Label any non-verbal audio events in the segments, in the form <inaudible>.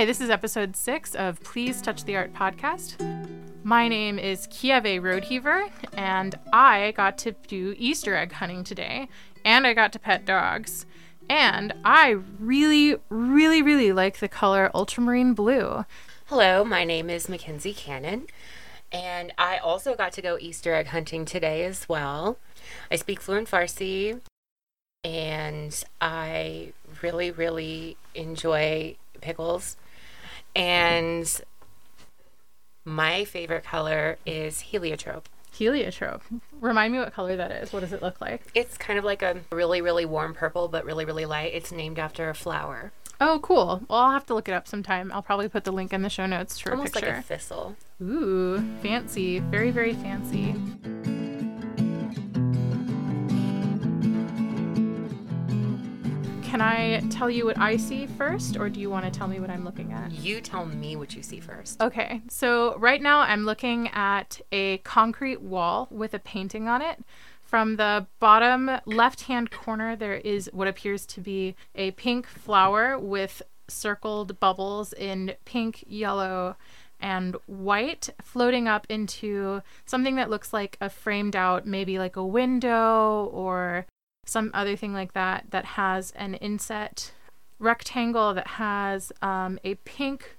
Hi, this is episode six of Please Touch the Art podcast. My name is Kieve Rodeheaver, and I got to do Easter egg hunting today, and I got to pet dogs. And I really, really, really like the color ultramarine blue. Hello, my name is Mackenzie Cannon, and I also got to go Easter egg hunting today as well. I speak fluent Farsi, and I really, really enjoy pickles. And my favorite color is heliotrope. Heliotrope. Remind me what color that is. What does it look like? It's kind of like a really, really warm purple, but really, really light. It's named after a flower. Oh, cool. Well, I'll have to look it up sometime. I'll probably put the link in the show notes for Almost a picture. Almost like a thistle. Ooh, fancy. Very, very fancy. Can I tell you what I see first, or do you want to tell me what I'm looking at? You tell me what you see first. Okay, so right now I'm looking at a concrete wall with a painting on it. From the bottom left hand corner, there is what appears to be a pink flower with circled bubbles in pink, yellow, and white floating up into something that looks like a framed out, maybe like a window or some other thing like that, that has an inset rectangle that has um, a pink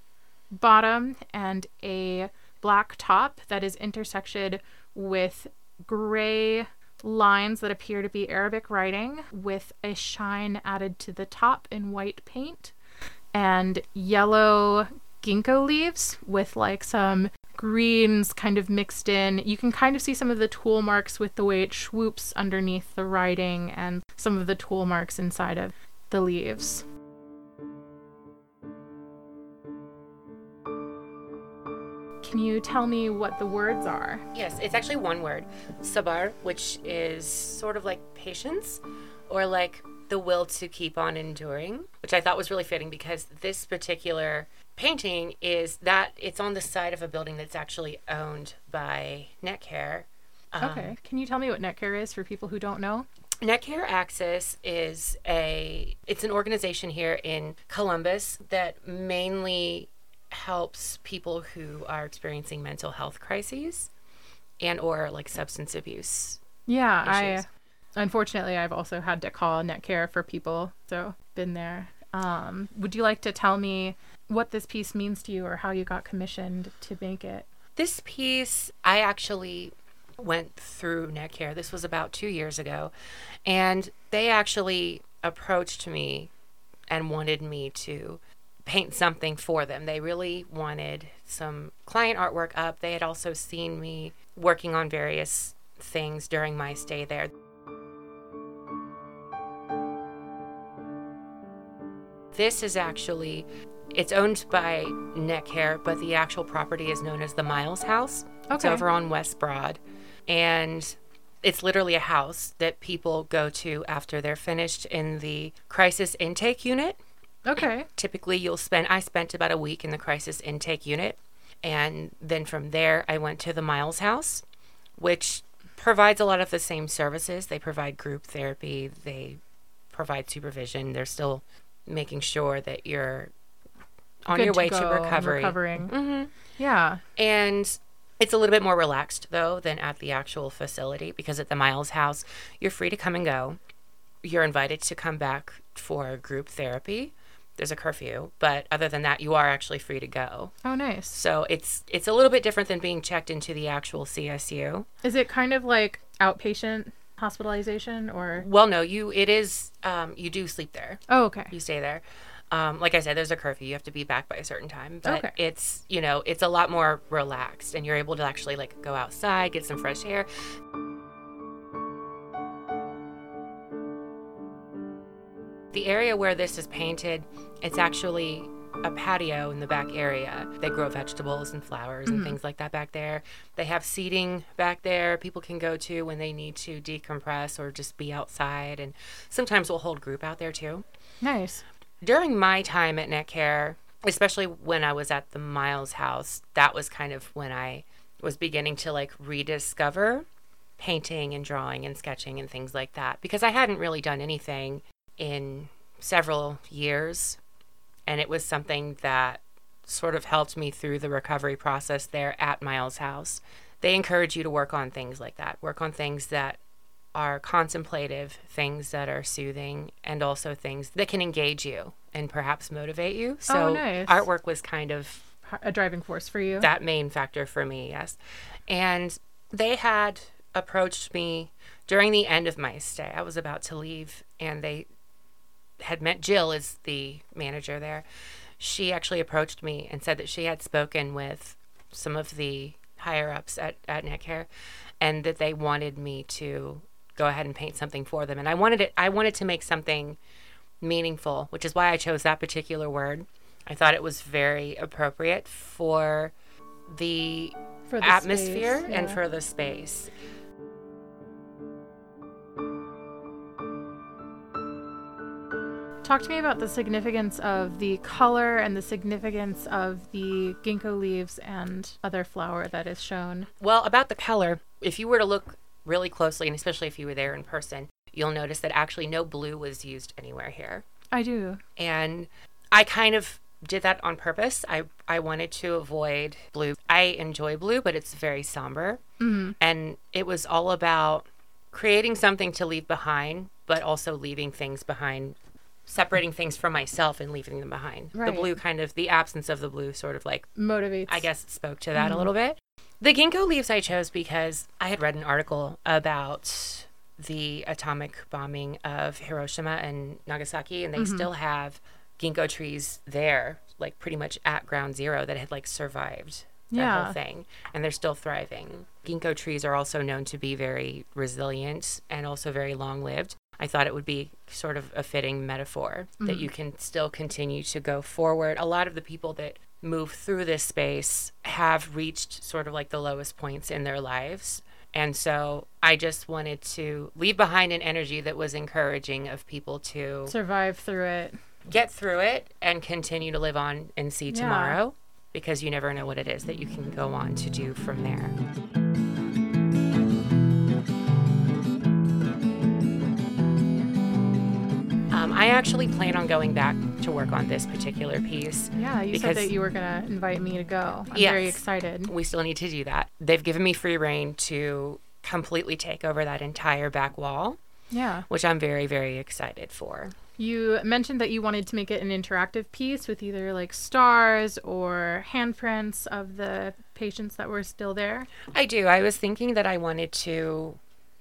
bottom and a black top that is intersected with gray lines that appear to be Arabic writing with a shine added to the top in white paint and yellow ginkgo leaves with like some greens kind of mixed in. You can kind of see some of the tool marks with the way it swoops underneath the writing and some of the tool marks inside of the leaves. Can you tell me what the words are? Yes, it's actually one word, sabar, which is sort of like patience or like the will to keep on enduring, which I thought was really fitting because this particular painting is that it's on the side of a building that's actually owned by Netcare. Um, Okay. Can you tell me what Netcare is for people who don't know? Netcare Access is a it's an organization here in Columbus that mainly helps people who are experiencing mental health crises and or like substance abuse. Yeah, issues. I unfortunately I've also had to call Netcare for people, so been there. Um, would you like to tell me what this piece means to you or how you got commissioned to make it? This piece, I actually went through Netcare. This was about two years ago. And they actually approached me and wanted me to paint something for them. They really wanted some client artwork up. They had also seen me working on various things during my stay there. This is actually it's owned by Netcare, but the actual property is known as the Miles House. Okay. It's over on West Broad. And it's literally a house that people go to after they're finished in the crisis intake unit. Okay. Typically, you'll spend, I spent about a week in the crisis intake unit. And then from there, I went to the Miles House, which provides a lot of the same services. They provide group therapy, they provide supervision. They're still making sure that you're on Good your way to, go and recovery. Recovering. hmm Yeah. And it's a little bit more relaxed though than at the actual facility because at the Miles House, you're free to come and go. You're invited to come back for group therapy. There's a curfew, but other than that, you are actually free to go. Oh, nice. So it's it's a little bit different than being checked into the actual CSU. Is it kind of like outpatient hospitalization or? Well, no, you it is um, you do sleep there. Oh, okay. You stay there. Um, like I said, there's a curfew. You have to be back by a certain time. But Okay. it's you know it's a lot more relaxed, and you're able to actually like go outside, get some fresh air. The area where this is painted, it's actually a patio in the back area. They grow vegetables and flowers and things like that back there. They have seating back there people can go to when they need to decompress or just be outside. And sometimes we'll hold group out there too. Nice. During my time at Netcare, especially when I was at the Miles house, that was kind of when I was beginning to like rediscover painting and drawing and sketching and things like that because I hadn't really done anything in several years. And it was something that sort of helped me through the recovery process there at Miles House. They encourage you to work on things like that, work on things that are contemplative, things that are soothing, and also things that can engage you and perhaps motivate you. So, Oh, nice. artwork was kind of A driving force for you. that main factor for me, yes. And they had approached me during the end of my stay. I was about to leave, and they had met Jill, is the manager there. She actually approached me and said that she had spoken with some of the higher ups at, at Netcare and that they wanted me to go ahead and paint something for them. And I wanted it I wanted to make something meaningful, which is why I chose that particular word. I thought it was very appropriate for the, for the atmosphere space, and for the space. Talk to me about the significance of the color and the significance of the ginkgo leaves and other flower that is shown. Well, about the color, if you were to look really closely, and especially if you were there in person, you'll notice that actually no blue was used anywhere here. I do. And I kind of did that on purpose. I, I wanted to avoid blue. I enjoy blue, but it's very somber. Mhm. And it was all about creating something to leave behind, but also leaving things behind, separating things from myself and leaving them behind. The blue kind of, the absence of the blue sort of like Motivates. I guess it spoke to that a little bit. The ginkgo leaves I chose because I had read an article about the atomic bombing of Hiroshima and Nagasaki, and they mm-hmm. still have ginkgo trees there, like pretty much at ground zero, that had like survived that Yeah. whole thing, and they're still thriving. Ginkgo trees are also known to be very resilient and also very long lived. I thought it would be sort of a fitting metaphor that mm-hmm. you can still continue to go forward. A lot of the people that move through this space have reached sort of like the lowest points in their lives. And so I just wanted to leave behind an energy that was encouraging of people to survive through it. get through it and continue to live on and see Yeah. tomorrow because you never know what it is that you can go on to do from there. Um, I actually plan on going back to work on this particular piece. Yeah, you said that you were gonna invite me to go. I'm very excited. We still need to do that. They've given me free reign to completely take over that entire back wall, Yeah. which I'm very, very excited for. You mentioned that you wanted to make it an interactive piece with either like stars or handprints of the patients that were still there. I do. I was thinking that I wanted to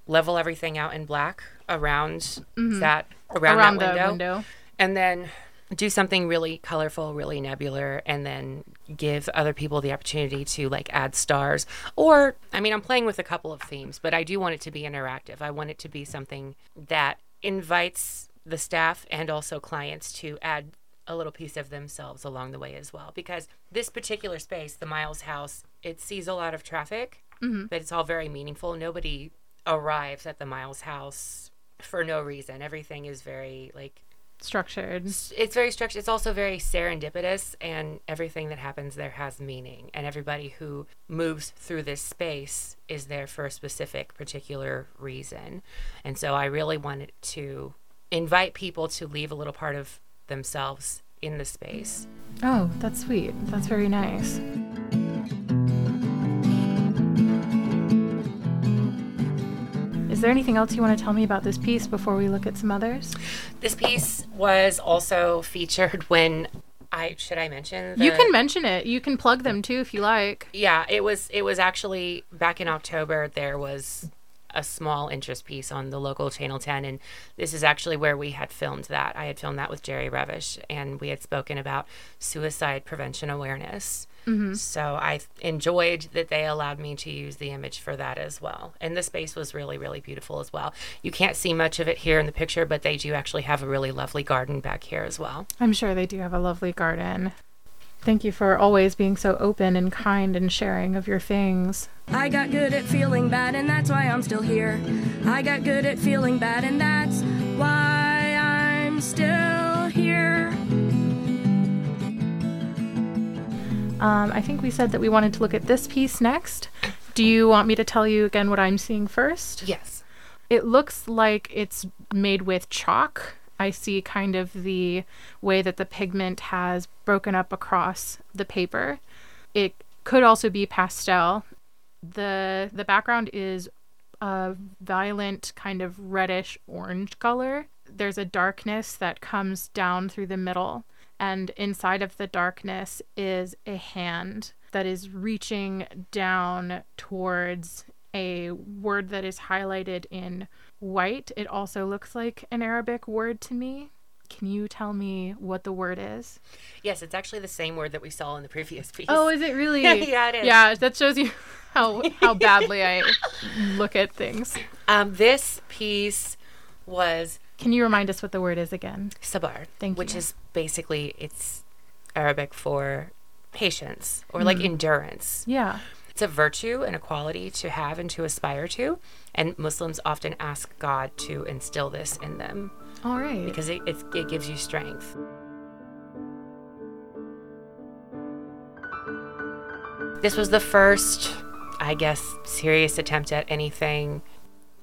level everything out in black around mm-hmm. that around, around that the window, window. and then do something really colorful, really nebular, and then give other people the opportunity to like add stars. Or, I mean, I'm playing with a couple of themes, but I do want it to be interactive. I want it to be something that invites the staff and also clients to add a little piece of themselves along the way as well. Because this particular space, the Miles House, it sees a lot of traffic, mm-hmm. but it's all very meaningful. Nobody arrives at the Miles House for no reason. Everything is very like Structured. it's very structured. It's also very serendipitous, and everything that happens there has meaning. And everybody who moves through this space is there for a specific, particular reason. And so I really wanted to invite people to leave a little part of themselves in the space. Oh, that's sweet. That's very nice. Is there anything else you want to tell me about this piece before we look at some others? This piece was also featured when I should I mention you can mention it. You can plug them too if you like. yeah it was it was actually back in october there was a small interest piece on the local channel 10 and this is actually where we had filmed that i had filmed that with jerry revish and we had spoken about suicide prevention awareness Mm-hmm. So I enjoyed that they allowed me to use the image for that as well. And the space was really, really beautiful as well. You can't see much of it here in the picture, but they do actually have a really lovely garden back here as well. I'm sure they do have a lovely garden. Thank you for always being so open and kind and sharing of your things. I got good at feeling bad, and that's why I'm still here. I got good at feeling bad, and that's why I'm still here. Um, I think we said that we wanted to look at this piece next. Do you want me to tell you again what I'm seeing first? Yes. It looks like it's made with chalk. I see kind of the way that the pigment has broken up across the paper. It could also be pastel. The the background is a violent kind of reddish orange color. There's a darkness that comes down through the middle and inside of the darkness is a hand that is reaching down towards a word that is highlighted in white. It also looks like an Arabic word to me. Can you tell me what the word is? Yes, it's actually the same word that we saw in the previous piece. Oh, is it really? <laughs> Yeah, it is. Yeah, that shows you <laughs> how how <laughs> badly I look at things. Um, this piece was Can you remind us what the word is again? sabar, Thank which you. Which is basically it's Arabic for patience or like mm. endurance. Yeah. It's a virtue and a quality to have and to aspire to, and Muslims often ask God to instill this in them All right. because it, it, it gives you strength. This was the first, I guess, serious attempt at anything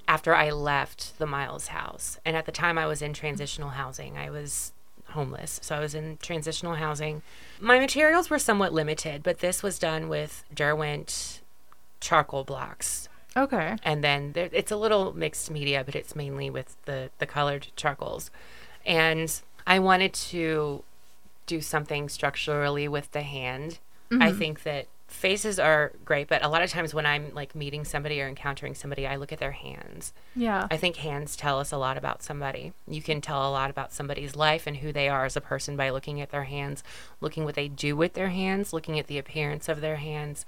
after I left the Miles house. And at the time, I was in transitional housing. I was homeless, so I was in transitional housing. My materials were somewhat limited, but this was done with Derwent charcoal blocks okay. and then there, it's a little mixed media, but it's mainly with the the colored charcoals. And I wanted to do something structurally with the hand. I mm-hmm. think that faces are great, but a lot of times when I'm like meeting somebody or encountering somebody, I look at their hands. Yeah. I think hands tell us a lot about somebody. You can tell a lot about somebody's life and who they are as a person by looking at their hands, looking what they do with their hands, looking at the appearance of their hands.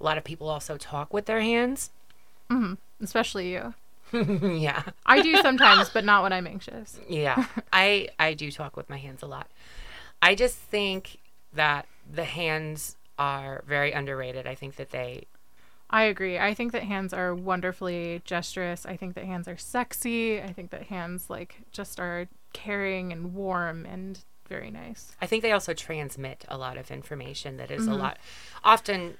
A lot of people also talk with their hands. Hmm. Especially you. <laughs> yeah. I do <laughs> sometimes, but not when I'm anxious. Yeah, I I do talk with my hands a lot. I just think that the hands are very underrated. I think that they I agree. I think that hands are wonderfully gesturous. I think that hands are sexy. I think that hands like just are caring and warm and very nice. I think they also transmit a lot of information that is a mm-hmm. lot often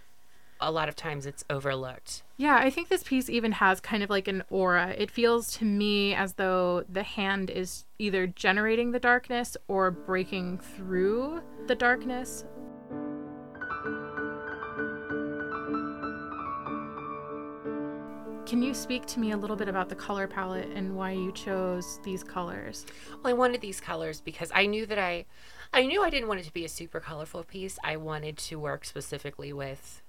a lot of times it's overlooked. Yeah, I think this piece even has kind of like an aura. It feels to me as though the hand is either generating the darkness or breaking through the darkness. Can you speak to me a little bit about the color palette and why you chose these colors? Well, I wanted these colors because I knew that I I knew I didn't want it to be a super colorful piece. I wanted to work specifically with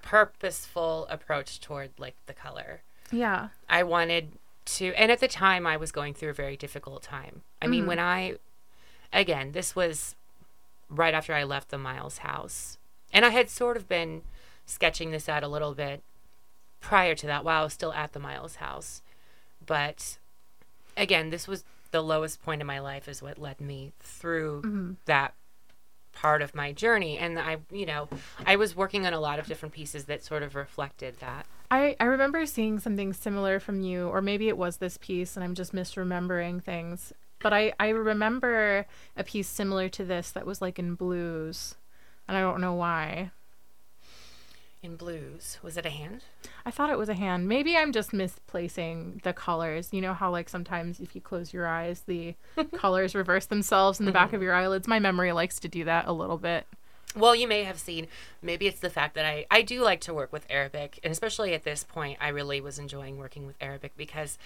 purposeful approach toward like the color. Yeah. I wanted to, and at the time I was going through a very difficult time. I mean, mm-hmm. when I, again, this was right after I left the Miles house, and I had sort of been sketching this out a little bit prior to that while I was still at the Miles house. But again, this was the lowest point in my life, is what led me through mm-hmm. that part of my journey. And I, you know, I was working on a lot of different pieces that sort of reflected that. I, I remember seeing something similar from you, or maybe it was this piece and I'm just misremembering things. But I, I remember a piece similar to this that was like in blues. And I don't know why. In blues, was it a hand? I thought it was a hand. Maybe I'm just misplacing the colors. You know how, like, sometimes if you close your eyes, the <laughs> colors reverse themselves in the back of mm-hmm. your eyelids? My memory likes to do that a little bit. Well, you may have seen. Maybe it's the fact that I I do like to work with Arabic, and especially at this point, I really was enjoying working with Arabic because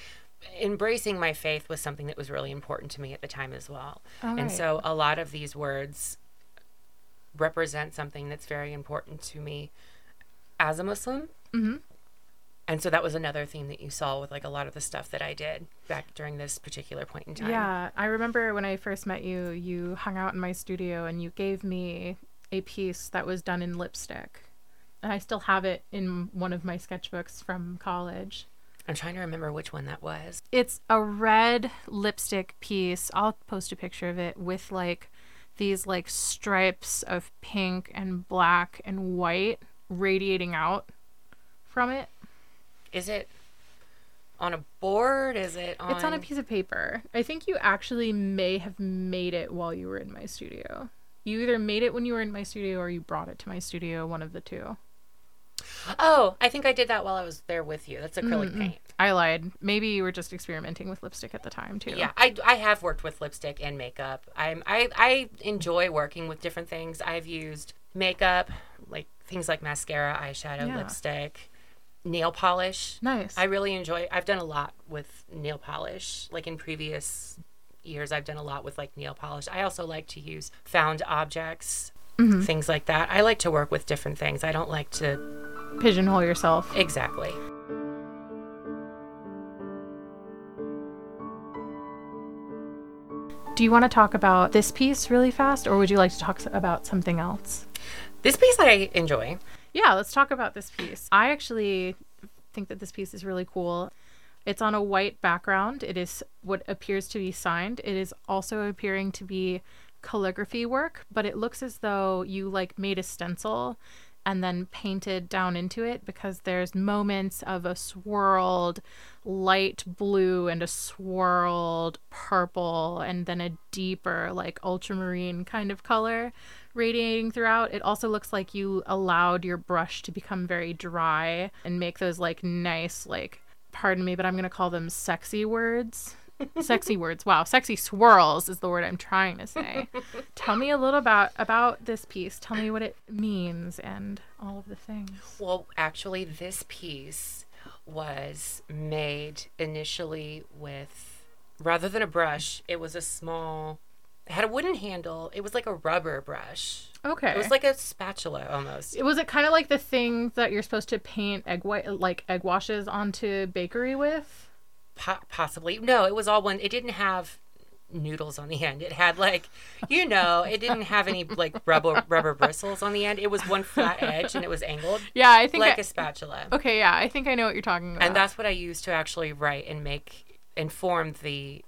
embracing my faith was something that was really important to me at the time as well. All and so a lot of these words represent something that's very important to me as a Muslim. Mhm. And so that was another theme that you saw with like a lot of the stuff that I did back during this particular point in time. Yeah, I remember when I first met you, you hung out in my studio and you gave me a piece that was done in lipstick. And I still have it in one of my sketchbooks from college. I'm trying to remember which one that was. It's a red lipstick piece. I'll post a picture of it with like these like stripes of pink and black and white radiating out from it. Is it on a board? Is it on? It's on a piece of paper. I think you actually may have made it while you were in my studio. You either made it when you were in my studio or you brought it to my studio, one of the two. Oh, I think I did that while I was there with you. That's acrylic Mm-mm. paint. I lied. Maybe you were just experimenting with lipstick at the time too. Yeah, I, I have worked with lipstick and makeup. I'm I I enjoy working with different things. I've used makeup, like things like mascara, eyeshadow, Yeah. lipstick, nail polish. Nice. I really enjoy. I've done a lot with nail polish. Like in previous years, I've done a lot with like nail polish. I also like to use found objects, Mm-hmm. things like that. I like to work with different things. I don't like to Pigeonhole yourself. exactly. Do you want to talk about this piece really fast, or would you like to talk about something else? This piece I enjoy. Yeah, let's talk about this piece. I actually think that this piece is really cool. It's on a white background. It is what appears to be signed. It is also appearing to be calligraphy work, but it looks as though you like made a stencil and then painted down into it because there's moments of a swirled light blue and a swirled purple and then a deeper like ultramarine kind of color radiating throughout. It also looks like you allowed your brush to become very dry and make those like nice like pardon me, but I'm going to call them sexy words. <laughs> sexy words. Wow, sexy swirls is the word I'm trying to say. <laughs> Tell me a little about about this piece. Tell me what it means and all of the things. Well, actually, this piece was made initially with, rather than a brush, it was a small, had a wooden handle. It was like a rubber brush. Okay. It was like a spatula almost. It was it kind of like the thing that you're supposed to paint egg white like egg washes onto bakery with? Po- possibly. No, it was all one. It didn't have noodles on the end. It had like, you know, it didn't have any like rubber rubber bristles on the end. It was one flat edge and it was angled Yeah, I think like I, a spatula. Okay, yeah, I think I know what you're talking about. and that's what I used to actually write and make and form the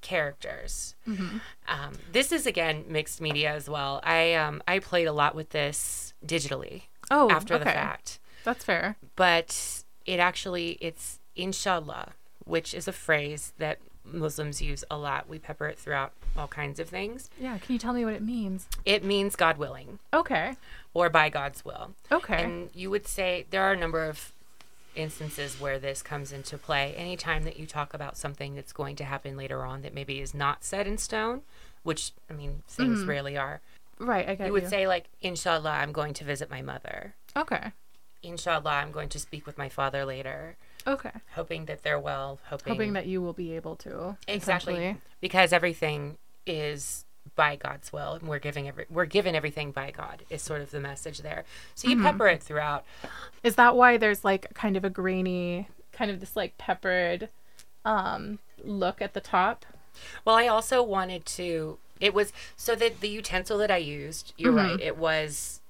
characters. Um, this is again mixed media as well. I um, I played a lot with this digitally oh, after the fact, That's fair. but it actually it's inshallah, which is a phrase that Muslims use a lot. We pepper it throughout all kinds of things. Yeah, can you tell me what it means? It means God willing Okay. or by God's will. Okay. And you would say there are a number of instances where this comes into play. Anytime that you talk about something that's going to happen later on that maybe is not set in stone, which I mean things mm-hmm. rarely are. right, I get You you. would say like, Inshallah, I'm going to visit my mother. Okay. Inshallah, I'm going to speak with my father later, Okay. hoping that they're well, hoping, Hoping that you will be able to. exactly because everything is by God's will, and we're giving every we're given everything by God is sort of the message there. So you pepper it throughout. Is that why there's like kind of a grainy, kind of this like peppered um look at the top? Well, I also wanted to. It was so that the utensil that I used. You're Mm-hmm. right. It was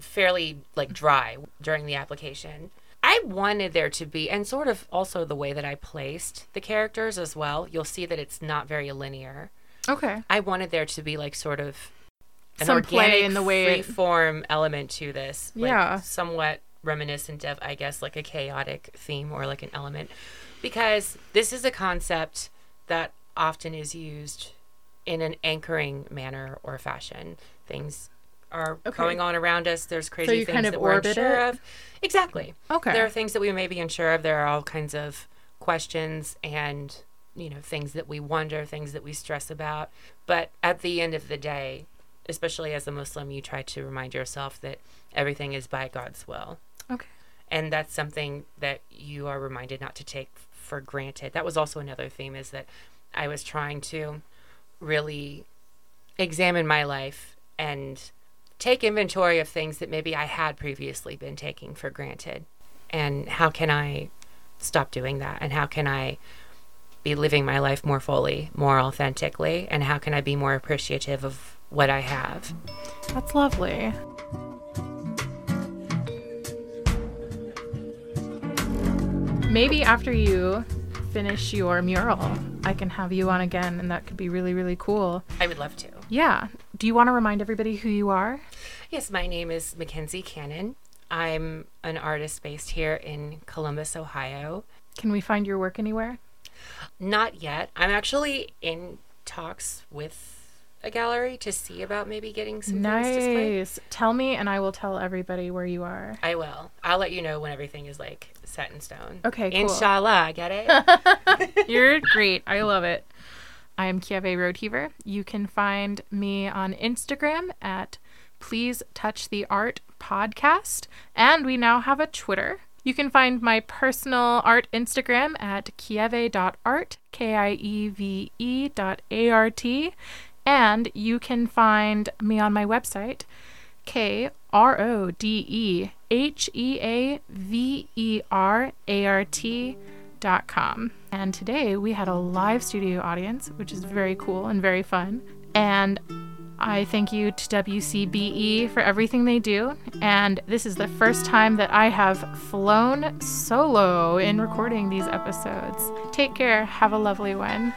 fairly like dry during the application. I wanted there to be, and sort of also the way that I placed the characters as well. You'll see that it's not very linear. Okay. I wanted there to be like sort of an Some play organic, in the way free-form element to this. Like Yeah. somewhat reminiscent of, I guess, like a chaotic theme or like an element, because this is a concept that often is used in an anchoring manner or fashion. Things are Okay. going on around us. There's crazy you things kind of that we're unsure it? of. Exactly. Okay. There are things that we may be unsure of. There are all kinds of questions and, you know, things that we wonder, things that we stress about. But at the end of the day, especially as a Muslim, you try to remind yourself that everything is by God's will. Okay. And that's something that you are reminded not to take for granted. That was also another theme is that I was trying to really examine my life and take inventory of things that maybe I had previously been taking for granted. And how can I stop doing that? And how can I be living my life more fully, more authentically, and how can I be more appreciative of what I have? That's lovely. Maybe after you finish your mural, I can have you on again, and that could be really, really cool. I would love to. Yeah. Do you want to remind everybody who you are? Yes, my name is Mackenzie Cannon. I'm an artist based here in Columbus, Ohio. Can we find your work anywhere? Not yet. I'm actually in talks with a gallery to see about maybe getting some. Nice. Tell me, and I will tell everybody where you are. I will. I'll let you know when everything is like set in stone. Okay, cool. Inshallah, get it? <laughs> <laughs> You're great. I love it. I am Kieve Rodeheaver. You can find me on Instagram at Please Touch the Art Podcast. And we now have a Twitter. You can find my personal art Instagram at kieve.art, K I E V E dot A R T. And you can find me on my website, K R O D E H E A V E R A R T dot com. And today we had a live studio audience, which is very cool and very fun. And I thank you to WCBE for everything they do. And this is the first time that I have flown solo in recording these episodes. Take care. Have a lovely one.